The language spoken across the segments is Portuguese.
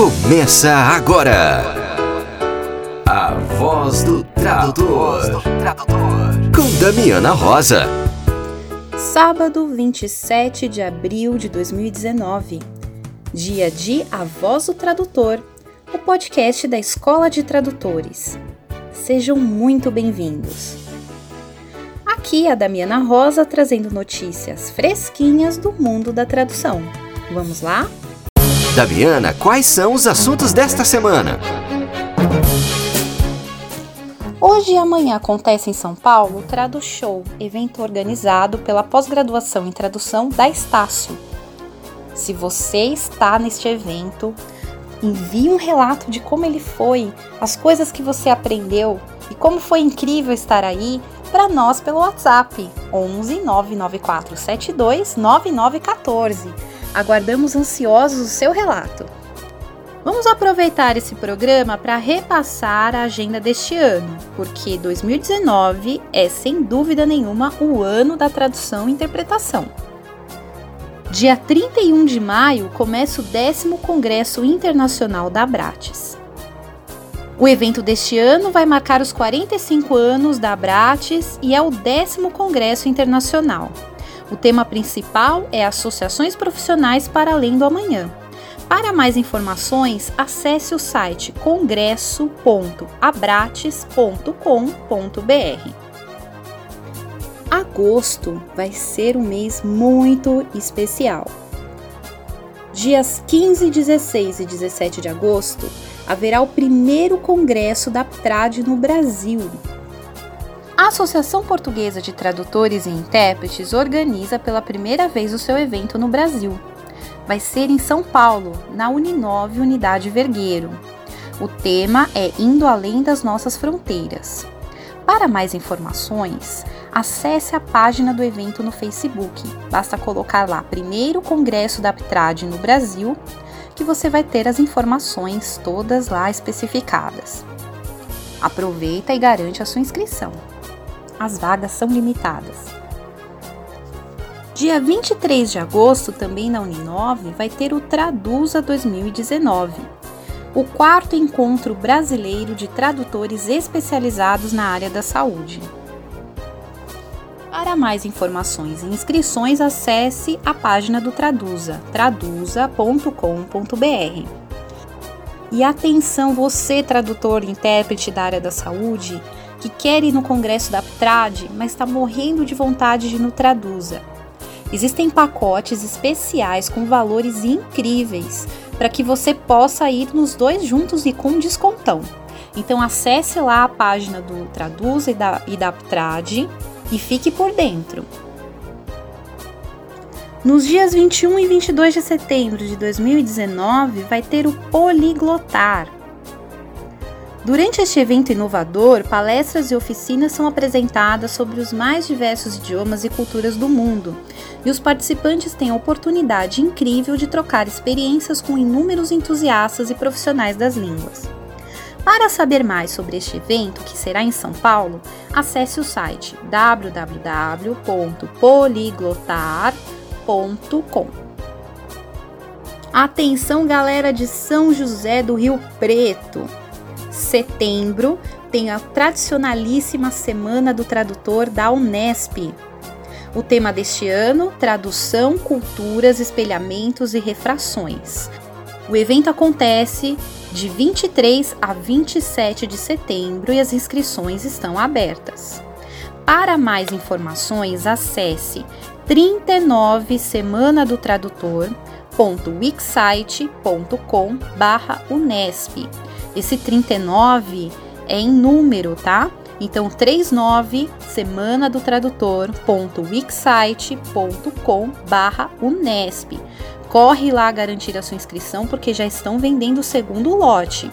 Começa agora. A voz do tradutor. Com Damiana Rosa. Sábado 27 de abril de 2019. Dia de A Voz do Tradutor, o podcast da Escola de Tradutores. Sejam muito bem-vindos. Aqui a Damiana Rosa trazendo notícias fresquinhas do mundo da tradução. Vamos lá? Damiana, quais são os assuntos desta semana? Hoje e amanhã acontece em São Paulo o Tradu Show, evento organizado pela pós-graduação em tradução da Estácio. Se você está neste evento, envie um relato de como ele foi, as coisas que você aprendeu e como foi incrível estar aí para nós pelo WhatsApp 11 994 72 9914. Aguardamos ansiosos o seu relato. Vamos aproveitar esse programa para repassar a agenda deste ano, porque 2019 é sem dúvida nenhuma o ano da tradução e interpretação. Dia 31 de maio começa o 10 Congresso Internacional da Abrates. O evento deste ano vai marcar os 45 anos da Abrates e é o 10 Congresso Internacional. O tema principal é Associações Profissionais para Além do Amanhã. Para mais informações, acesse o site congresso.abrates.com.br. Agosto vai ser um mês muito especial. Dias 15, 16 e 17 de agosto haverá o primeiro congresso da PTRAD no Brasil, a Associação Portuguesa de Tradutores e Intérpretes organiza pela primeira vez o seu evento no Brasil. Vai ser em São Paulo, na Uninove Unidade Vergueiro. O tema é Indo Além das Nossas Fronteiras. Para mais informações, acesse a página do evento no Facebook. Basta colocar lá Primeiro Congresso da Aptrad no Brasil, que você vai ter as informações todas lá especificadas. Aproveita e garante a sua inscrição as vagas são limitadas. Dia 23 de agosto, também na Uninove, vai ter o Traduza 2019, o quarto encontro brasileiro de tradutores especializados na área da saúde. Para mais informações e inscrições, acesse a página do Traduza, traduza.com.br. E atenção, você, tradutor e intérprete da área da saúde, que quer ir no congresso da Aptrad, mas está morrendo de vontade de ir no Traduza. Existem pacotes especiais com valores incríveis para que você possa ir nos dois juntos e com descontão. Então acesse lá a página do Traduza e da, e da Aptrad e fique por dentro. Nos dias 21 e 22 de setembro de 2019 vai ter o Poliglotar, Durante este evento inovador, palestras e oficinas são apresentadas sobre os mais diversos idiomas e culturas do mundo, e os participantes têm a oportunidade incrível de trocar experiências com inúmeros entusiastas e profissionais das línguas. Para saber mais sobre este evento, que será em São Paulo, acesse o site www.poliglotar.com. Atenção, galera de São José do Rio Preto! Setembro tem a tradicionalíssima Semana do Tradutor da Unesp. O tema deste ano: Tradução, Culturas, Espelhamentos e Refrações. O evento acontece de 23 a 27 de setembro e as inscrições estão abertas. Para mais informações, acesse 39 semana do tradutor.wixsite.com/unesp esse 39 é em número, tá? Então 39 semana do tradutor.wixsite.com/unesp. Corre lá garantir a sua inscrição porque já estão vendendo o segundo lote.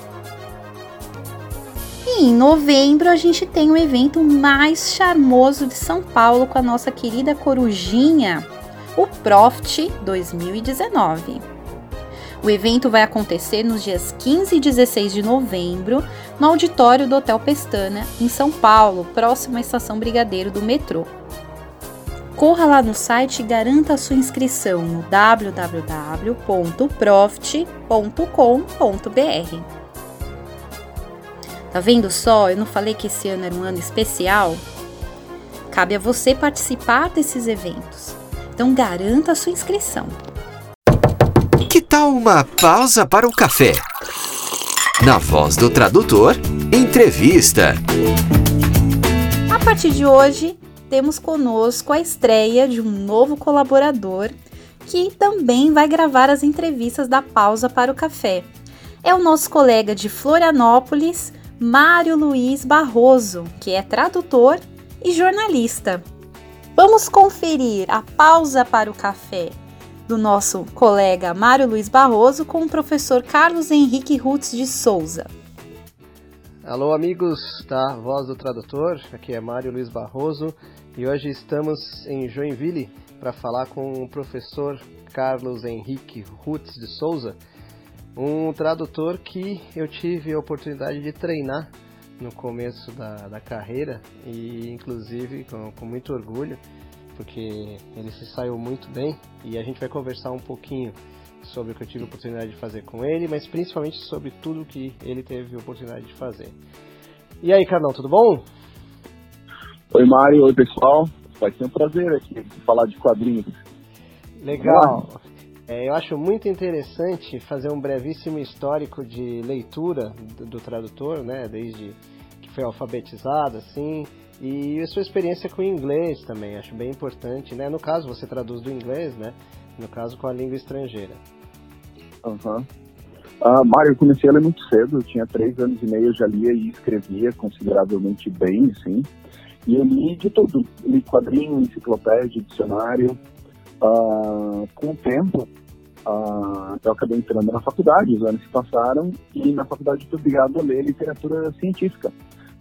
E em novembro a gente tem o evento mais charmoso de São Paulo com a nossa querida corujinha, o Profit 2019. O evento vai acontecer nos dias 15 e 16 de novembro, no auditório do Hotel Pestana, em São Paulo, próximo à estação Brigadeiro do metrô. corra lá no site e garanta a sua inscrição no www.profit.com.br. Tá vendo só? Eu não falei que esse ano era um ano especial? Cabe a você participar desses eventos. Então garanta a sua inscrição. Uma pausa para o café? Na voz do tradutor, entrevista. A partir de hoje, temos conosco a estreia de um novo colaborador que também vai gravar as entrevistas da pausa para o café. É o nosso colega de Florianópolis, Mário Luiz Barroso, que é tradutor e jornalista. Vamos conferir a pausa para o café do nosso colega Mário Luiz Barroso com o professor Carlos Henrique Rutz de Souza. Alô, amigos da Voz do Tradutor, aqui é Mário Luiz Barroso e hoje estamos em Joinville para falar com o professor Carlos Henrique Rutz de Souza, um tradutor que eu tive a oportunidade de treinar no começo da, da carreira e inclusive com, com muito orgulho porque ele se saiu muito bem e a gente vai conversar um pouquinho sobre o que eu tive a oportunidade de fazer com ele, mas principalmente sobre tudo que ele teve a oportunidade de fazer. E aí, Carlão, tudo bom? Oi, Mário. Oi, pessoal. Vai ser um prazer aqui falar de quadrinhos. Legal. É, eu acho muito interessante fazer um brevíssimo histórico de leitura do, do tradutor, né? Desde que foi alfabetizado, assim, e a sua experiência com o inglês também, acho bem importante, né? No caso, você traduz do inglês, né? No caso, com a língua estrangeira. Aham. Uhum. Uh, Mário, eu comecei a ler muito cedo, eu tinha três anos e meio, eu já lia e escrevia consideravelmente bem, sim. E eu li de tudo, li quadrinho, enciclopédia, dicionário. Uh, com o tempo, uh, eu acabei entrando na faculdade, os anos se passaram, e na faculdade fui obrigado a ler literatura científica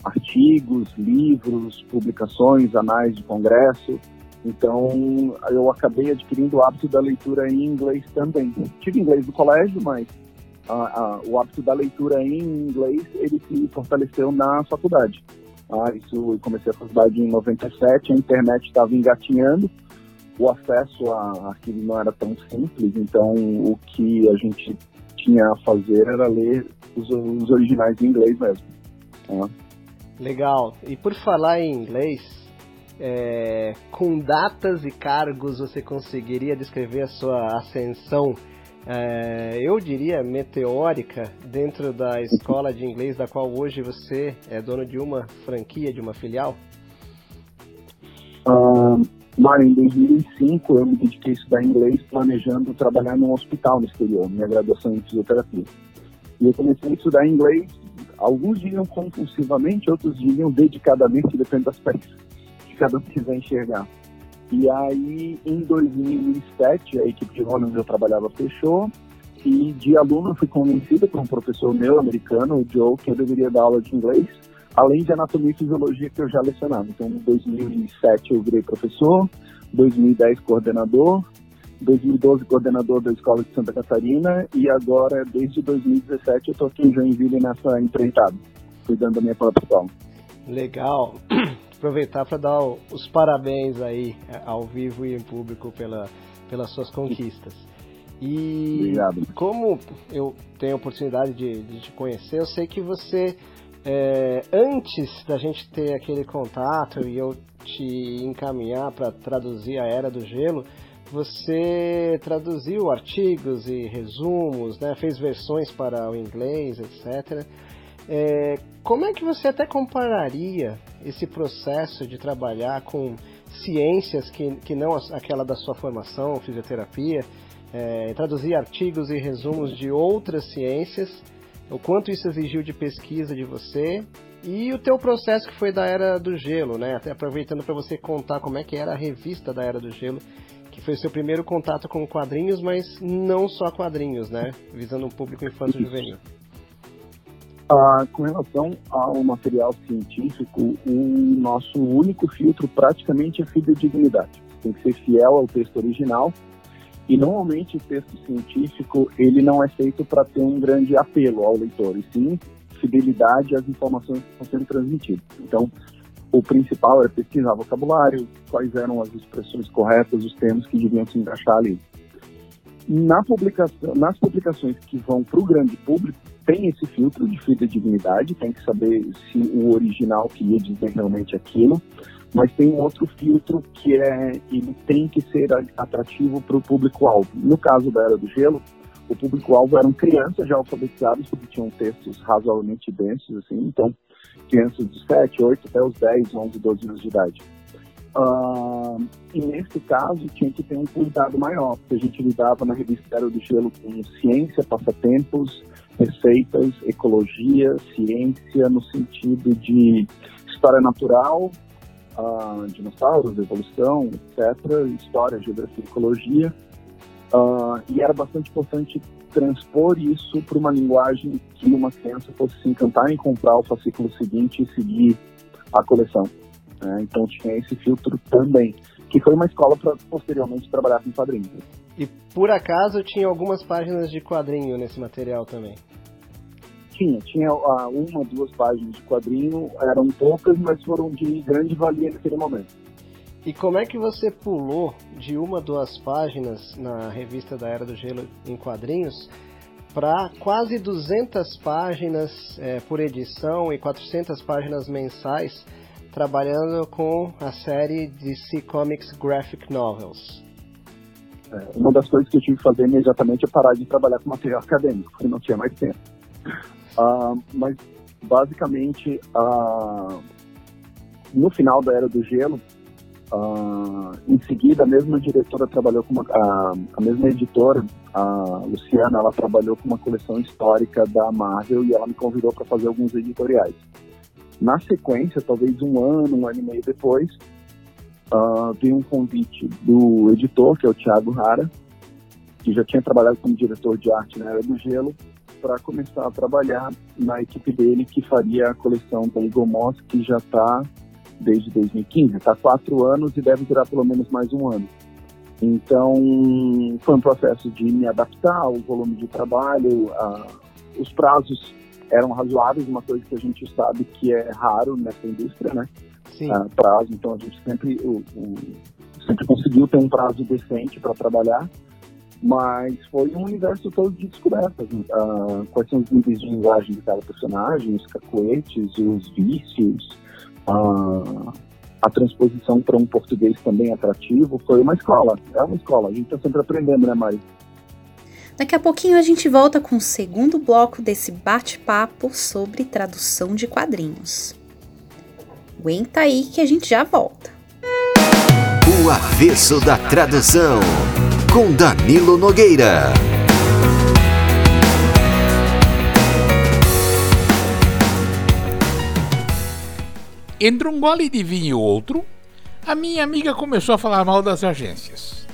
artigos, livros, publicações, anais de congresso. Então, eu acabei adquirindo o hábito da leitura em inglês também. Tive inglês no colégio, mas o hábito da leitura em inglês, ele se fortaleceu na faculdade. Ah, isso, eu comecei a faculdade em 97, a internet estava engatinhando, o acesso a arquivos não era tão simples, então o que a gente tinha a fazer era ler os, os originais em inglês mesmo. Ah. Legal. E por falar em inglês, é, com datas e cargos você conseguiria descrever a sua ascensão, é, eu diria meteórica, dentro da escola de inglês da qual hoje você é dono de uma franquia, de uma filial? Uh, Mário, em 2005 eu me dediquei a estudar inglês planejando trabalhar num hospital no exterior, minha graduação em fisioterapia. E eu comecei a estudar inglês Alguns diriam compulsivamente, outros diriam dedicadamente, depende das peças que cada um quiser enxergar. E aí, em 2007, a equipe de Rony onde eu trabalhava fechou, e de aluno fui convencido por um professor meu, americano, o Joe, que eu deveria dar aula de inglês, além de anatomia e fisiologia que eu já lecionava. Então, em 2007 eu virei professor, 2010 coordenador, 2012 coordenador da Escola de Santa Catarina e agora, desde 2017, eu estou aqui em Joinville nessa empreitada, cuidando da minha própria escola. Legal. Aproveitar para dar os parabéns aí é, ao vivo e em público pela, pelas suas conquistas. E Obrigado. como eu tenho a oportunidade de, de te conhecer, eu sei que você, é, antes da gente ter aquele contato e eu te encaminhar para traduzir a Era do Gelo, você traduziu artigos e resumos, né? fez versões para o inglês, etc. É, como é que você até compararia esse processo de trabalhar com ciências que, que não aquela da sua formação, fisioterapia, é, traduzir artigos e resumos de outras ciências, o quanto isso exigiu de pesquisa de você e o teu processo que foi da Era do Gelo, né? Até aproveitando para você contar como é que era a revista da Era do Gelo foi seu primeiro contato com quadrinhos, mas não só quadrinhos, né? Visando um público infantil juvenil. Ah, com relação ao material científico, o nosso único filtro praticamente é fidedignidade. Tem que ser fiel ao texto original. E normalmente o texto científico ele não é feito para ter um grande apelo ao leitor, e sim fidelidade às informações que estão sendo transmitidas. Então, o principal era pesquisar vocabulário, quais eram as expressões corretas, os termos que deviam se encaixar ali. Na publicação, nas publicações que vão para o grande público, tem esse filtro de fidedignidade, tem que saber se o original queria dizer realmente aquilo, mas tem um outro filtro que é ele tem que ser atrativo para o público-alvo. No caso da Era do Gelo, o público-alvo eram crianças já alfabetizadas, porque tinham textos razoavelmente densos, assim, então crianças de 7, 8 até os 10, 11, 12 anos de idade. Uh, e nesse caso tinha que ter um cuidado maior, porque a gente lidava na revista Era do Gelo com ciência, passatempos, receitas, ecologia, ciência no sentido de história natural, uh, dinossauros, evolução, etc., história, geografia, ecologia. Uh, e era bastante importante transpor isso para uma linguagem que uma criança fosse se encantar em comprar o fascículo seguinte e seguir a coleção. Né? Então tinha esse filtro também, que foi uma escola para posteriormente trabalhar com quadrinhos. E por acaso tinha algumas páginas de quadrinho nesse material também? Tinha, tinha uh, uma, duas páginas de quadrinho, eram poucas, mas foram de grande valia naquele momento. E como é que você pulou de uma, duas páginas na revista da Era do Gelo em quadrinhos para quase 200 páginas é, por edição e 400 páginas mensais trabalhando com a série DC Comics Graphic Novels? É, uma das coisas que eu tive que fazer imediatamente é parar de trabalhar com material acadêmico, porque não tinha mais tempo. Uh, mas, basicamente, uh, no final da Era do Gelo, uh, em seguida, a mesma diretora trabalhou com uma, a, a mesma editora, a Luciana, ela trabalhou com uma coleção histórica da Marvel e ela me convidou para fazer alguns editoriais. Na sequência, talvez um ano, um ano e meio depois, uh, veio um convite do editor, que é o Thiago Rara, que já tinha trabalhado como diretor de arte na Era do Gelo, para começar a trabalhar na equipe dele que faria a coleção da Eagle Moss, que já está desde 2015, está quatro anos e deve durar pelo menos mais um ano. Então, foi um processo de me adaptar ao volume de trabalho, a, os prazos eram razoáveis, uma coisa que a gente sabe que é raro nessa indústria, né? Sim. Uh, prazo, então a gente sempre, o, o, sempre conseguiu ter um prazo decente para trabalhar, mas foi um universo todo de descobertas. Uh, quais são os níveis de linguagem de cada personagem, os cacoetes, os vícios, uh, a transposição para um português também atrativo. Foi uma escola, é uma escola. A gente está sempre aprendendo, né, Mari? Daqui a pouquinho a gente volta com o segundo bloco desse bate-papo sobre tradução de quadrinhos. Aguenta aí que a gente já volta. O avesso da tradução com Danilo Nogueira. Entre um gole de vinho e outro, a minha amiga começou a falar mal das agências.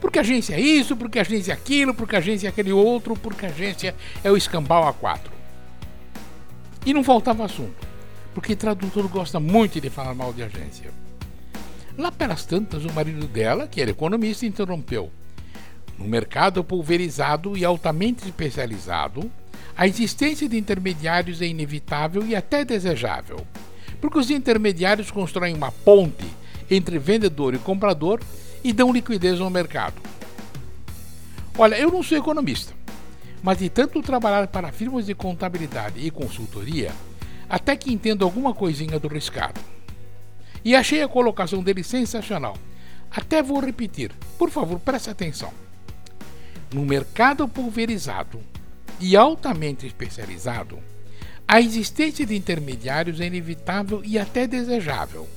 Porque a agência é isso, porque a agência é aquilo, porque a agência é aquele outro, porque a agência é o escambau A4. E não faltava assunto, porque tradutor gosta muito de falar mal de agência. Lá pelas tantas, o marido dela, que era economista, interrompeu. No mercado pulverizado e altamente especializado, a existência de intermediários é inevitável e até desejável, porque os intermediários constroem uma ponte entre vendedor e comprador e dão liquidez ao mercado. Olha, eu não sou economista, mas de tanto trabalhar para firmas de contabilidade e consultoria, até que entendo alguma coisinha do riscado. E achei a colocação dele sensacional. Até vou repetir, por favor, preste atenção. No mercado pulverizado e altamente especializado, a existência de intermediários é inevitável e até desejável,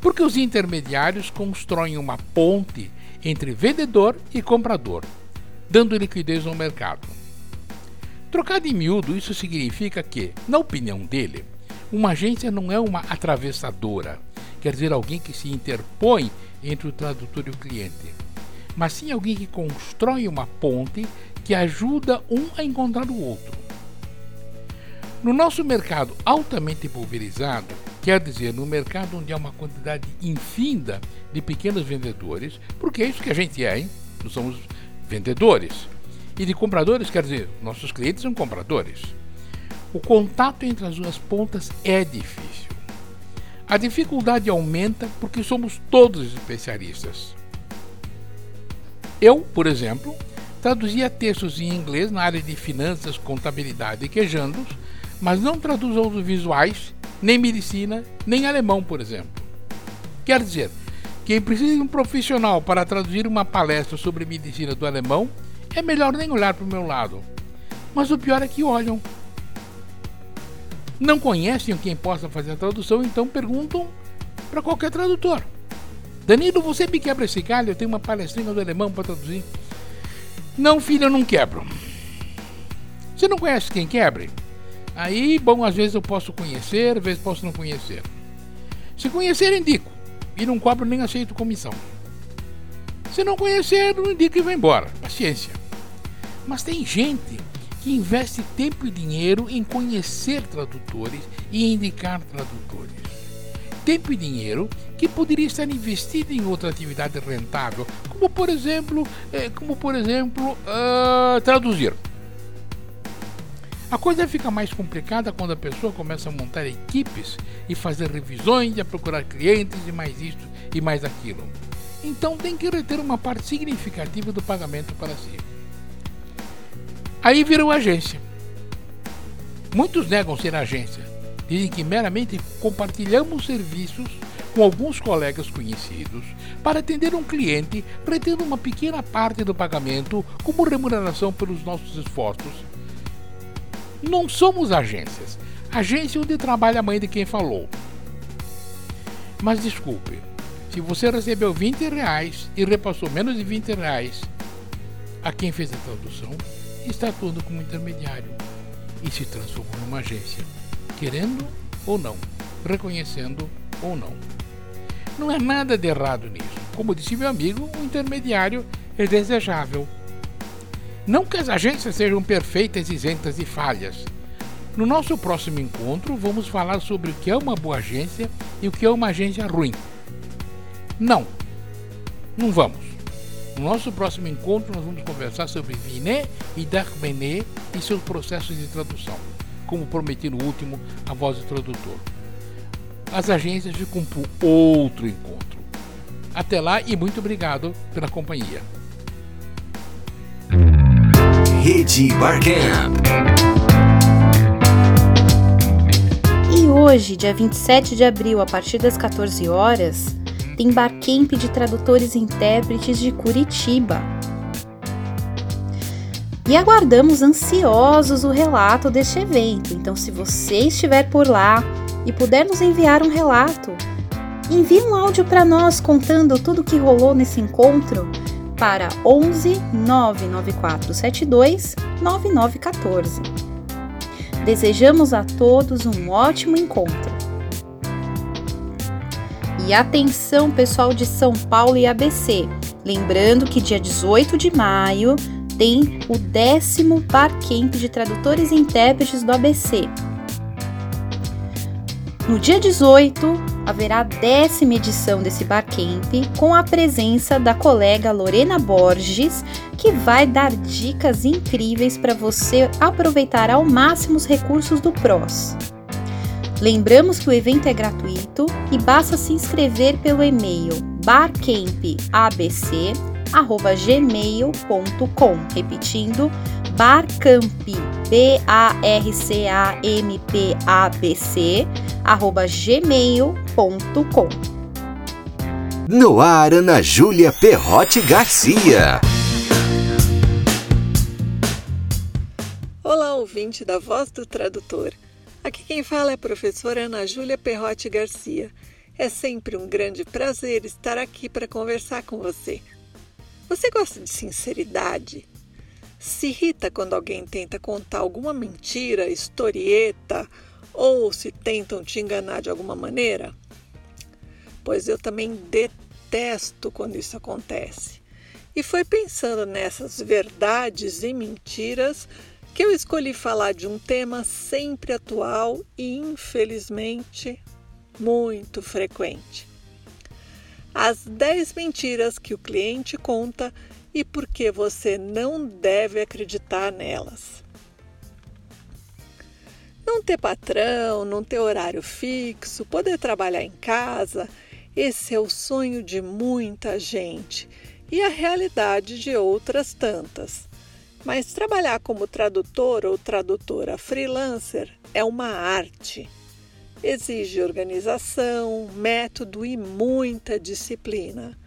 porque os intermediários constroem uma ponte entre vendedor e comprador, dando liquidez ao mercado. Trocado em miúdo, isso significa que, na opinião dele, uma agência não é uma atravessadora, quer dizer, alguém que se interpõe entre o tradutor e o cliente mas sim alguém que constrói uma ponte que ajuda um a encontrar o outro. No nosso mercado altamente pulverizado, quer dizer, no mercado onde há uma quantidade infinda de pequenos vendedores, porque é isso que a gente é, hein? Nós somos vendedores. E de compradores, quer dizer, nossos clientes são compradores. O contato entre as duas pontas é difícil. A dificuldade aumenta porque somos todos especialistas. Eu, por exemplo, traduzia textos em inglês na área de finanças, contabilidade e quejandos, mas não traduzo audiovisuais, nem medicina, nem alemão, por exemplo. Quer dizer, quem precisa de um profissional para traduzir uma palestra sobre medicina do alemão, é melhor nem olhar para o meu lado. Mas o pior é que olham. Não conhecem quem possa fazer a tradução, então perguntam para qualquer tradutor. Danilo, você me quebra esse galho? Eu tenho uma palestrinha do alemão para traduzir. Não, filho, eu não quebro. Você não conhece quem quebre? Aí, bom, às vezes eu posso conhecer, às vezes posso não conhecer. Se conhecer, indico. E não cobro nem aceito comissão. Se não conhecer, não indico e vai embora. Paciência. Mas tem gente que investe tempo e dinheiro em conhecer tradutores e indicar tradutores. Tempo e dinheiro que poderia estar investido em outra atividade rentável, como por exemplo, eh, como por exemplo, uh, traduzir. A coisa fica mais complicada quando a pessoa começa a montar equipes e fazer revisões, e a procurar clientes e mais isso e mais aquilo. Então tem que reter uma parte significativa do pagamento para si. Aí virou agência. Muitos negam ser agência. Dizem que meramente compartilhamos serviços com alguns colegas conhecidos para atender um cliente, retendo uma pequena parte do pagamento como remuneração pelos nossos esforços não somos agências. Agência é onde trabalha a mãe de quem falou. Mas desculpe, se você recebeu 20 reais e repassou menos de 20 reais a quem fez a tradução, está atuando como intermediário e se transformou numa agência, querendo ou não, reconhecendo ou não. Não é nada de errado nisso. Como disse meu amigo, o intermediário é desejável não que as agências sejam perfeitas isentas de falhas. No nosso próximo encontro, vamos falar sobre o que é uma boa agência e o que é uma agência ruim. Não, não vamos. No nosso próximo encontro, nós vamos conversar sobre Vinet e Darbenet e seus processos de tradução, como prometi no último A Voz do Tradutor. As agências ficam para outro encontro. Até lá e muito obrigado pela companhia. Rede Barcamp. E hoje, dia 27 de abril, a partir das 14 horas, tem Barcamp de tradutores e intérpretes de Curitiba. E aguardamos ansiosos o relato deste evento. Então, se você estiver por lá e puder nos enviar um relato, envie um áudio para nós contando tudo o que rolou nesse encontro para 11 99472 9914. Desejamos a todos um ótimo encontro. E atenção, pessoal de São Paulo e ABC. Lembrando que dia 18 de maio tem o décimo Barcamp de Tradutores e Intérpretes do ABC. No dia 18, haverá a décima edição desse Barcamp com a presença da colega Lorena Borges, que vai dar dicas incríveis para você aproveitar ao máximo os recursos do PROS. Lembramos que o evento é gratuito e basta se inscrever pelo e-mail barcampabc@gmail.com, repetindo barcamp b a r c a m p a b c gmail.com. No ar, Ana Júlia Perrote Garcia. Olá, ouvinte da Voz do Tradutor. Aqui quem fala é a professora Ana Júlia Perrote Garcia. É sempre um grande prazer estar aqui para conversar com você. Você gosta de sinceridade? Se irrita quando alguém tenta contar alguma mentira, historieta ou se tentam te enganar de alguma maneira? Pois eu também detesto quando isso acontece. E foi pensando nessas verdades e mentiras que eu escolhi falar de um tema sempre atual e, infelizmente, muito frequente. As 10 mentiras que o cliente conta e por que você não deve acreditar nelas. Não ter patrão, não ter horário fixo, poder trabalhar em casa, esse é o sonho de muita gente e a realidade de outras tantas. Mas trabalhar como tradutor ou tradutora freelancer é uma arte. Exige organização, método e muita disciplina.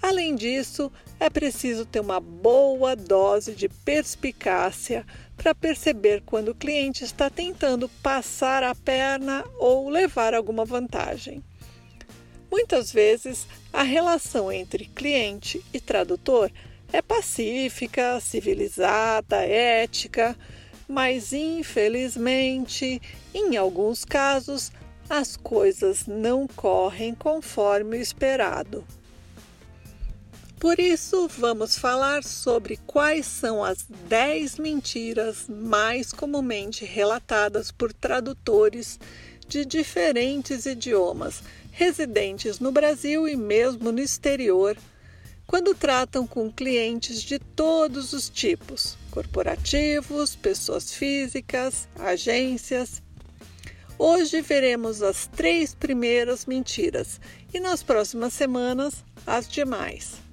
Além disso, é preciso ter uma boa dose de perspicácia para perceber quando o cliente está tentando passar a perna ou levar alguma vantagem. Muitas vezes, a relação entre cliente e tradutor é pacífica, civilizada, ética, mas infelizmente, em alguns casos, as coisas não correm conforme o esperado. Por isso, vamos falar sobre quais são as 10 mentiras mais comumente relatadas por tradutores de diferentes idiomas residentes no Brasil e mesmo no exterior, quando tratam com clientes de todos os tipos corporativos, pessoas físicas, agências. Hoje veremos as três primeiras mentiras e nas próximas semanas as demais.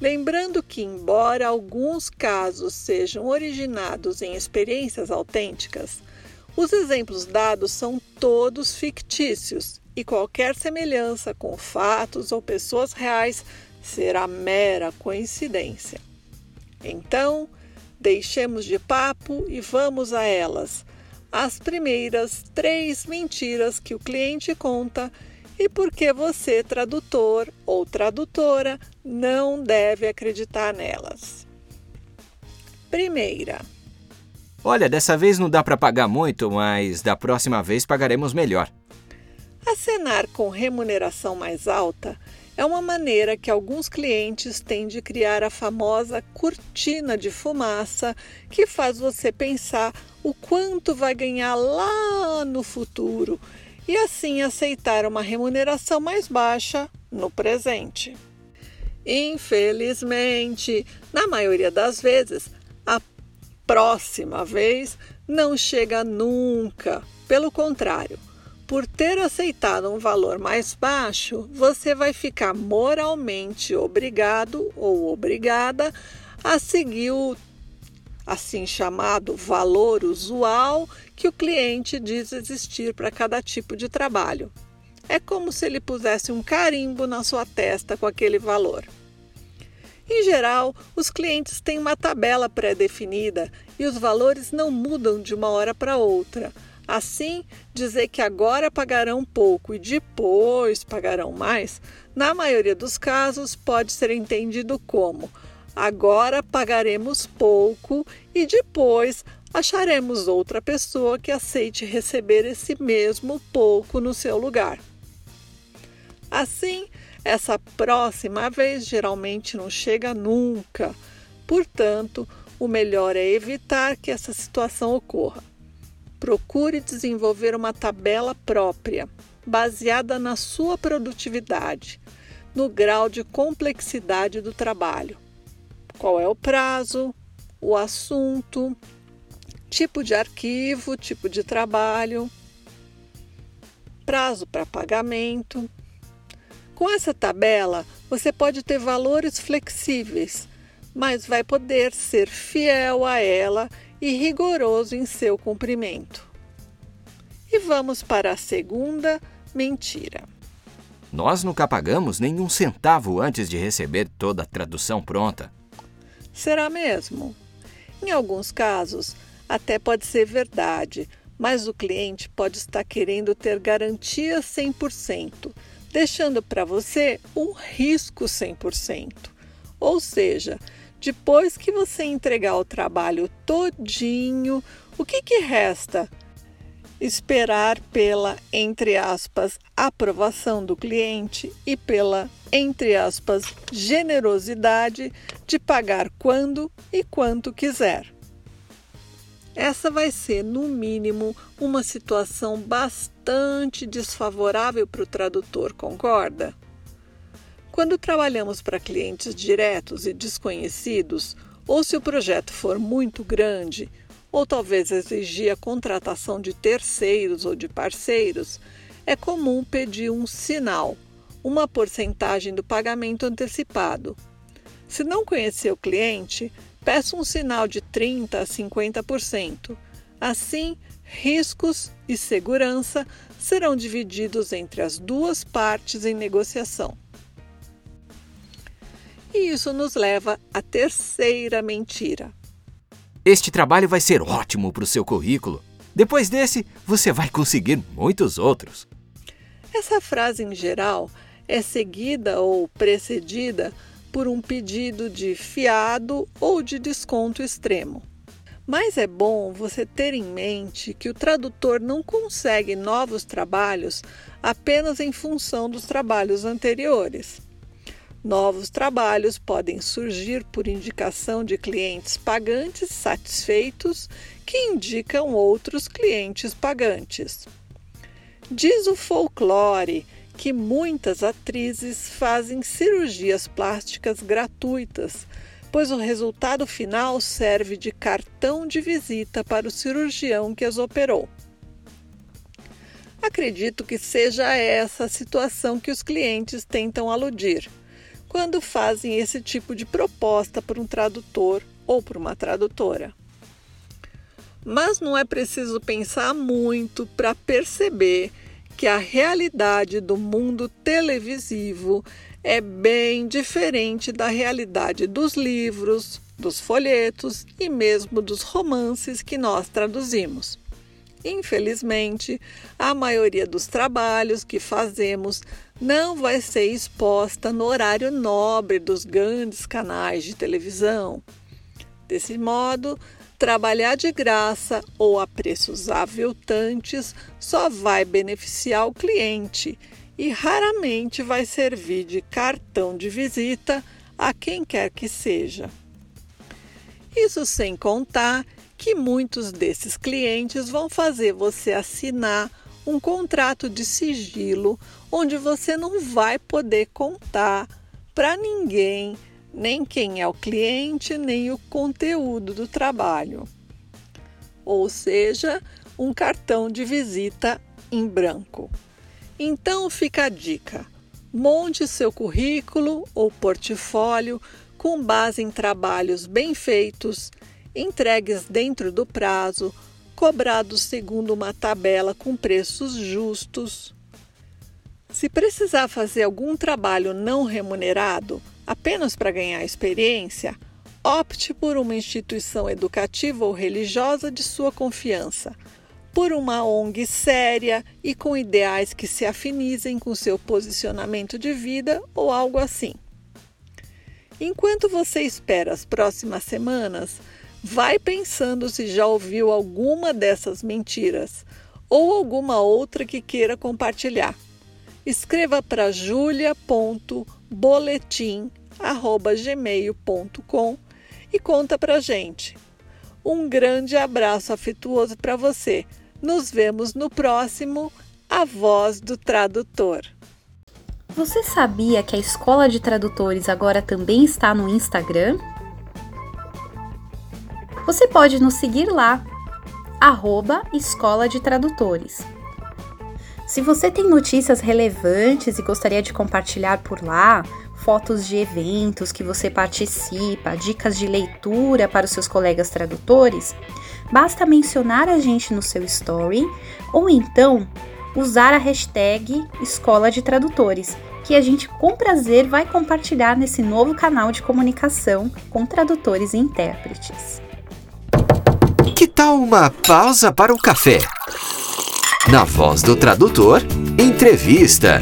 Lembrando que, embora alguns casos sejam originados em experiências autênticas, os exemplos dados são todos fictícios e qualquer semelhança com fatos ou pessoas reais será mera coincidência. Então, deixemos de papo e vamos a elas. As primeiras três mentiras que o cliente conta e por que você, tradutor ou tradutora, não deve acreditar nelas. Primeira. Olha, dessa vez não dá para pagar muito, mas da próxima vez pagaremos melhor. Acenar com remuneração mais alta é uma maneira que alguns clientes têm de criar a famosa cortina de fumaça que faz você pensar o quanto vai ganhar lá no futuro e assim aceitar uma remuneração mais baixa no presente. Infelizmente, na maioria das vezes, a próxima vez não chega nunca. Pelo contrário, por ter aceitado um valor mais baixo, você vai ficar moralmente obrigado ou obrigada a seguir o assim chamado valor usual que o cliente diz existir para cada tipo de trabalho. É como se ele pusesse um carimbo na sua testa com aquele valor. Em geral, os clientes têm uma tabela pré-definida e os valores não mudam de uma hora para outra. Assim, dizer que agora pagarão pouco e depois pagarão mais, na maioria dos casos, pode ser entendido como agora pagaremos pouco e depois acharemos outra pessoa que aceite receber esse mesmo pouco no seu lugar. Assim, essa próxima vez geralmente não chega nunca. Portanto, o melhor é evitar que essa situação ocorra. Procure desenvolver uma tabela própria, baseada na sua produtividade, no grau de complexidade do trabalho. Qual é o prazo, o assunto, tipo de arquivo, tipo de trabalho, prazo para pagamento. Com essa tabela, você pode ter valores flexíveis, mas vai poder ser fiel a ela e rigoroso em seu cumprimento. E vamos para a segunda mentira. Nós nunca pagamos nenhum centavo antes de receber toda a tradução pronta. Será mesmo? Em alguns casos, até pode ser verdade, mas o cliente pode estar querendo ter garantia 100%, deixando para você um risco 100%. Ou seja, depois que você entregar o trabalho todinho, o que, que resta? Esperar pela, entre aspas, aprovação do cliente e pela, entre aspas, generosidade de pagar quando e quanto quiser. Essa vai ser, no mínimo, uma situação bastante desfavorável para o tradutor, concorda? Quando trabalhamos para clientes diretos e desconhecidos, ou se o projeto for muito grande, ou talvez exigir a contratação de terceiros ou de parceiros, é comum pedir um sinal, uma porcentagem do pagamento antecipado. Se não conhecer o cliente, peça um sinal de 30% a 50%. Assim, riscos e segurança serão divididos entre as duas partes em negociação. E isso nos leva à terceira mentira. Este trabalho vai ser ótimo para o seu currículo. Depois desse, você vai conseguir muitos outros. Essa frase, em geral, é seguida ou precedida por um pedido de fiado ou de desconto extremo. Mas é bom você ter em mente que o tradutor não consegue novos trabalhos apenas em função dos trabalhos anteriores. Novos trabalhos podem surgir por indicação de clientes pagantes satisfeitos que indicam outros clientes pagantes. Diz o folclore que muitas atrizes fazem cirurgias plásticas gratuitas pois o resultado final serve de cartão de visita para o cirurgião que as operou. Acredito que seja essa a situação que os clientes tentam aludir quando fazem esse tipo de proposta por um tradutor ou por uma tradutora. Mas não é preciso pensar muito para perceber que a realidade do mundo televisivo é bem diferente da realidade dos livros, dos folhetos e mesmo dos romances que nós traduzimos. Infelizmente, a maioria dos trabalhos que fazemos não vai ser exposta no horário nobre dos grandes canais de televisão. Desse modo, trabalhar de graça ou a preços aviltantes só vai beneficiar o cliente e raramente vai servir de cartão de visita a quem quer que seja. Isso sem contar que muitos desses clientes vão fazer você assinar um contrato de sigilo onde você não vai poder contar para ninguém nem quem é o cliente, nem o conteúdo do trabalho. Ou seja, um cartão de visita em branco. Então fica a dica: monte seu currículo ou portfólio com base em trabalhos bem feitos, entregues dentro do prazo, cobrados segundo uma tabela com preços justos. Se precisar fazer algum trabalho não remunerado apenas para ganhar experiência, opte por uma instituição educativa ou religiosa de sua confiança por uma ONG séria e com ideais que se afinizem com seu posicionamento de vida ou algo assim. Enquanto você espera as próximas semanas, vai pensando se já ouviu alguma dessas mentiras ou alguma outra que queira compartilhar. Escreva para julia.boletim@gmail.com e conta pra gente. Um grande abraço afetuoso para você nos vemos no próximo A Voz do Tradutor. Você sabia que a Escola de Tradutores agora também está no Instagram? Você pode nos seguir lá, arroba Escola de Tradutores. Se você tem notícias relevantes e gostaria de compartilhar por lá, fotos de eventos que você participa, dicas de leitura para os seus colegas tradutores, basta mencionar a gente no seu story ou então usar a hashtag Escola de Tradutores, que a gente com prazer vai compartilhar nesse novo canal de comunicação com tradutores e intérpretes. Que tal uma pausa para o café? Na voz do tradutor, entrevista.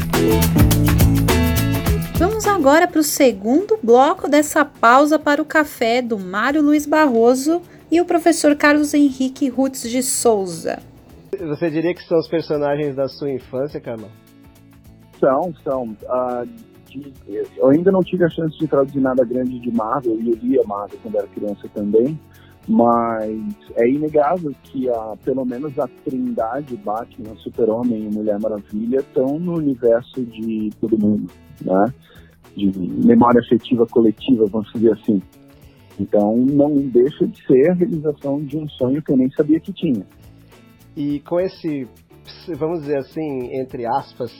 Vamos agora para o segundo bloco dessa pausa para o café do Mário Luiz Barroso e o professor Carlos Henrique Rutz de Souza. Você diria que são os personagens da sua infância, Carmen? São, são. Uh, de, eu ainda não tive a chance de traduzir nada grande de Marvel, eu lia Marvel quando era criança também, mas é inegável que a, pelo menos a trindade Batman, Super-Homem e Mulher Maravilha estão no universo de todo mundo, né? De memória afetiva coletiva, vamos dizer assim. Então não deixa de ser a realização de um sonho que eu nem sabia que tinha. E com esse, vamos dizer assim, entre aspas,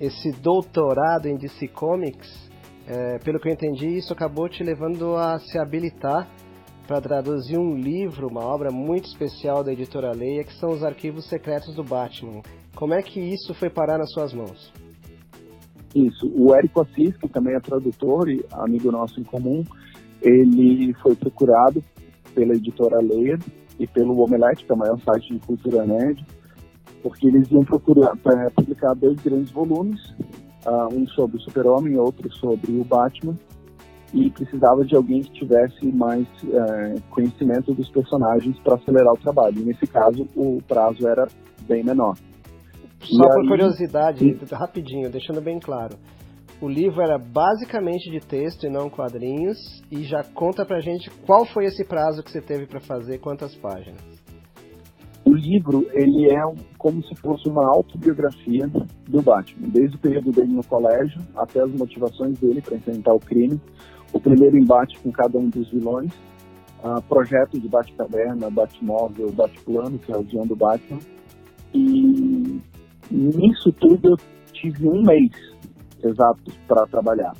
esse doutorado em DC Comics, é, pelo que eu entendi, isso acabou te levando a se habilitar para traduzir um livro, uma obra muito especial da editora Leia, que são os arquivos secretos do Batman. Como é que isso foi parar nas suas mãos? Isso. O Érico Assis, que também é tradutor e amigo nosso em comum, ele foi procurado pela editora Leia e pelo Omelete, que é o maior site de cultura nerd, porque eles iam procurar publicar dois grandes volumes, uh, um sobre o Super-Homem e outro sobre o Batman, e precisava de alguém que tivesse mais uh, conhecimento dos personagens para acelerar o trabalho. E nesse caso, o prazo era bem menor. Só e por aí... curiosidade, rapidinho, deixando bem claro. O livro era basicamente de texto e não quadrinhos. E já conta pra gente qual foi esse prazo que você teve para fazer, quantas páginas. O livro, ele é como se fosse uma autobiografia do Batman, desde o período dele no colégio até as motivações dele para enfrentar o crime, o primeiro embate com cada um dos vilões, uh, projeto de Batcaverna, Batmóvel, Batplano, que é o guião do Batman. E nisso tudo eu tive um mês exato para trabalhar.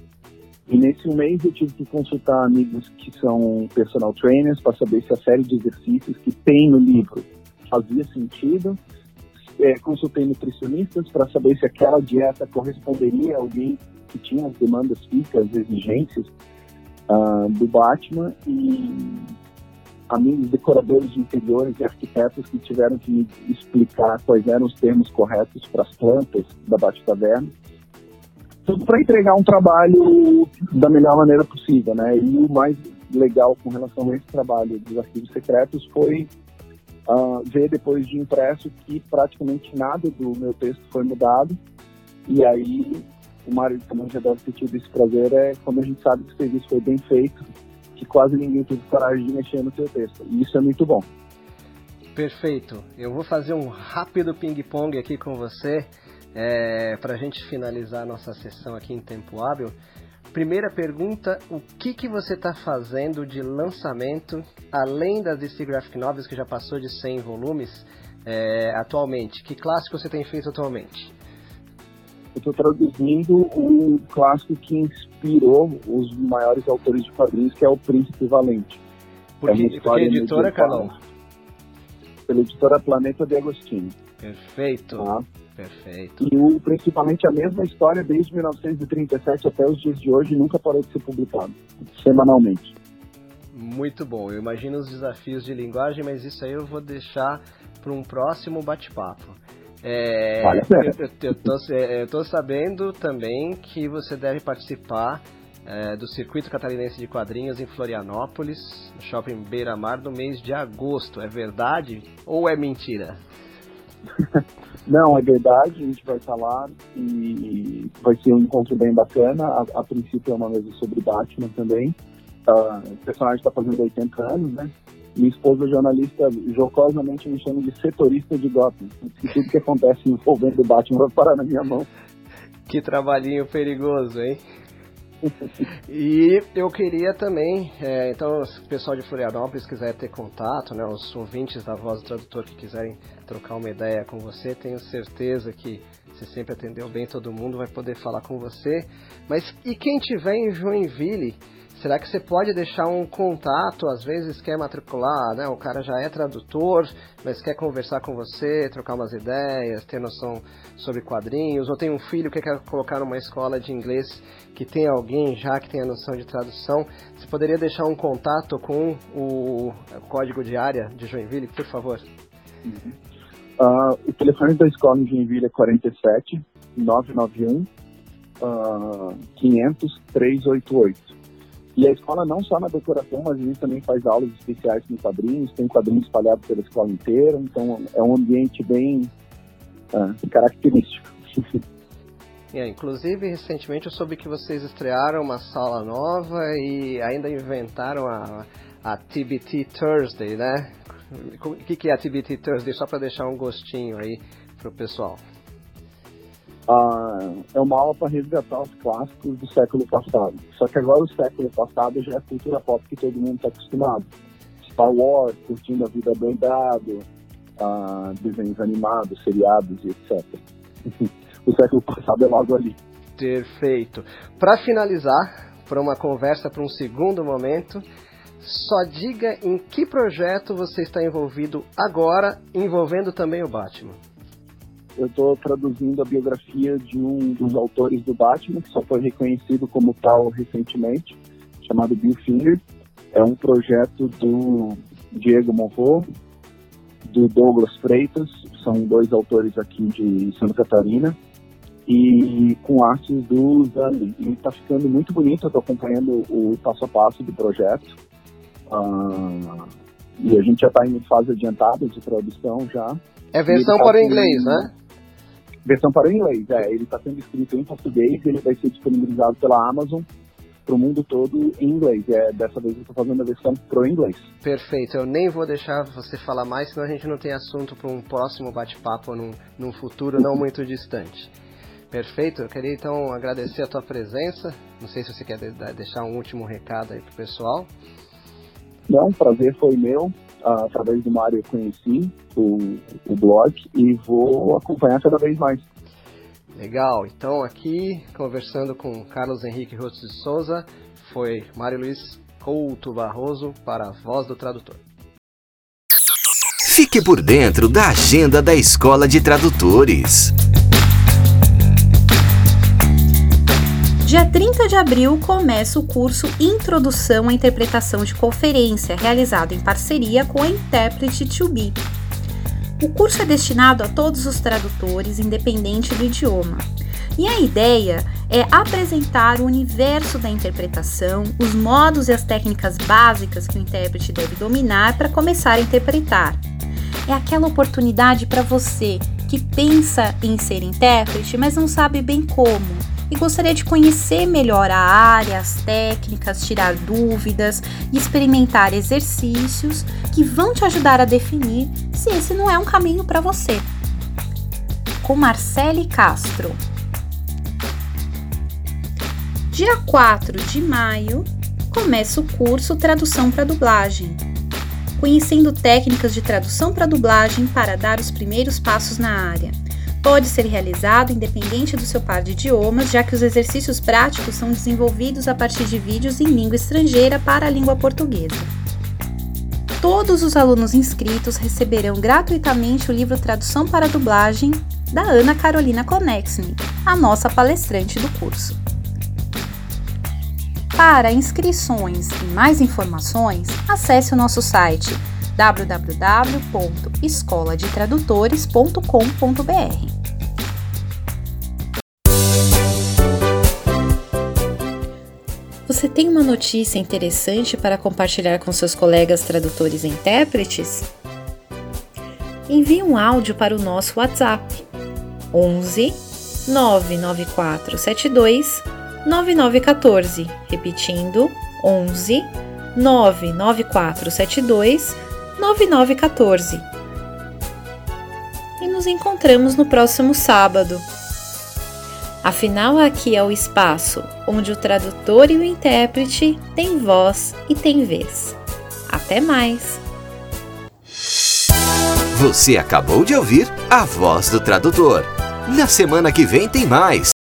E nesse mês eu tive que consultar amigos que são personal trainers para saber se a série de exercícios que tem no livro fazia sentido. É, consultei nutricionistas para saber se aquela dieta corresponderia a alguém que tinha as demandas físicas, as exigências uh, do Batman e amigos decoradores de interiores e arquitetos que tiveram que me explicar quais eram os termos corretos para as plantas da Batcaverna tudo para entregar um trabalho da melhor maneira possível, né? E o mais legal com relação a esse trabalho dos arquivos secretos foi uh, ver depois de impresso que praticamente nada do meu texto foi mudado. E aí o Mário também já deve ter tido esse prazer, é quando a gente sabe que o serviço foi bem feito, que quase ninguém teve coragem de mexer no seu texto. E isso é muito bom. Perfeito. Eu vou fazer um rápido ping-pong aqui com você. É, Para a gente finalizar nossa sessão aqui em tempo hábil, primeira pergunta: o que, que você está fazendo de lançamento, além das DC Graphic Novels, que já passou de 100 volumes, é, atualmente? Que clássico você tem feito atualmente? Eu estou traduzindo um clássico que inspirou os maiores autores de quadrinhos, que é o Príncipe Valente. Por que, é por que editora, Carol? Pela editora Planeta de Agostini. Perfeito. Tá? Perfeito. E o, principalmente a mesma história desde 1937 até os dias de hoje nunca parou de ser publicado, semanalmente. Muito bom. Eu imagino os desafios de linguagem, mas isso aí eu vou deixar para um próximo bate-papo. É, vale eu, estou sabendo também que você deve participar é, do Circuito Catarinense de Quadrinhos em Florianópolis, no Shopping Beira Mar, no mês de agosto. É verdade ou é mentira? Não, é verdade, a gente vai estar lá e vai ser um encontro bem bacana. A, a princípio é uma mesa sobre Batman também. Uh, o personagem está fazendo 80 anos, né? Minha esposa jornalista jocosamente me chama de setorista de Gotham. tudo que acontece envolvendo o Batman vai parar na minha mão. Que trabalhinho perigoso, hein? e eu queria também, é, então, se o pessoal de Florianópolis quiser ter contato, né, os ouvintes da Voz do Tradutor que quiserem trocar uma ideia com você, tenho certeza que você sempre atendeu bem todo mundo, vai poder falar com você. Mas e quem tiver em Joinville, Será que você pode deixar um contato? Às vezes quer matricular, né? O cara já é tradutor, mas quer conversar com você, trocar umas ideias, ter noção sobre quadrinhos, ou tem um filho que quer colocar numa escola de inglês que tem alguém já que tem a noção de tradução. Você poderia deixar um contato com o código de área de Joinville, por favor? Uh, o telefone da escola em Joinville é 47 991 uh, 500 388. E a escola não só na decoração, mas a gente também faz aulas especiais com quadrinhos, tem quadrinhos espalhados pela escola inteira, então é um ambiente bem uh, característico. É, inclusive, recentemente eu soube que vocês estrearam uma sala nova e ainda inventaram a, a TBT Thursday, né? O que, que é a TBT Thursday? Só para deixar um gostinho aí pro pessoal. Ah, é uma aula para resgatar os clássicos do século passado. Só que agora o século passado já é cultura pop que todo mundo está acostumado. Star Wars, curtindo a vida doidado, ah, desenhos animados, seriados e etc. o século passado é logo ali. Perfeito. Para finalizar, para uma conversa para um segundo momento, só diga em que projeto você está envolvido agora, envolvendo também o Batman. Eu estou traduzindo a biografia de um dos autores do Batman, que só foi reconhecido como tal recentemente, chamado Bill Finger. É um projeto do Diego Monroe, do Douglas Freitas, são dois autores aqui de Santa Catarina, e com artes do Zani. E está ficando muito bonito, eu estou acompanhando o passo a passo do projeto. Ah, e a gente já está em fase adiantada de tradução já. É versão tá para o inglês, né? Versão para o inglês, é. Ele está sendo escrito em português e ele vai ser disponibilizado pela Amazon para o mundo todo em inglês. É, dessa vez eu estou fazendo a versão pro inglês. Perfeito. Eu nem vou deixar você falar mais, senão a gente não tem assunto para um próximo bate-papo num, num futuro não muito distante. Perfeito. Eu queria então agradecer a tua presença. Não sei se você quer deixar um último recado aí pro pessoal. Não, prazer foi meu. Através do Mário eu conheci o, o blog e vou acompanhar cada vez mais. Legal, então aqui conversando com Carlos Henrique Rotos de Souza, foi Mário Luiz Couto Barroso para a Voz do Tradutor. Fique por dentro da agenda da Escola de Tradutores. Dia 30 de abril começa o curso Introdução à Interpretação de Conferência, realizado em parceria com a Interpret 2B. O curso é destinado a todos os tradutores, independente do idioma. E a ideia é apresentar o universo da interpretação, os modos e as técnicas básicas que o intérprete deve dominar para começar a interpretar. É aquela oportunidade para você que pensa em ser intérprete, mas não sabe bem como e gostaria de conhecer melhor a área, as técnicas, tirar dúvidas e experimentar exercícios que vão te ajudar a definir se esse não é um caminho para você. Com Marcele Castro. Dia 4 de maio começa o curso Tradução para Dublagem. Conhecendo técnicas de tradução para dublagem para dar os primeiros passos na área pode ser realizado independente do seu par de idiomas, já que os exercícios práticos são desenvolvidos a partir de vídeos em língua estrangeira para a língua portuguesa. Todos os alunos inscritos receberão gratuitamente o livro Tradução para Dublagem da Ana Carolina Conexni, a nossa palestrante do curso. Para inscrições e mais informações, acesse o nosso site www.escoladetradutores.com.br. Você tem uma notícia interessante para compartilhar com seus colegas tradutores e intérpretes? Envie um áudio para o nosso WhatsApp 11 99472 9914, repetindo 11 99472 9914. E nos encontramos no próximo sábado. Afinal, aqui é o espaço onde o tradutor e o intérprete têm voz e têm vez. Até mais! Você acabou de ouvir a voz do tradutor. Na semana que vem tem mais.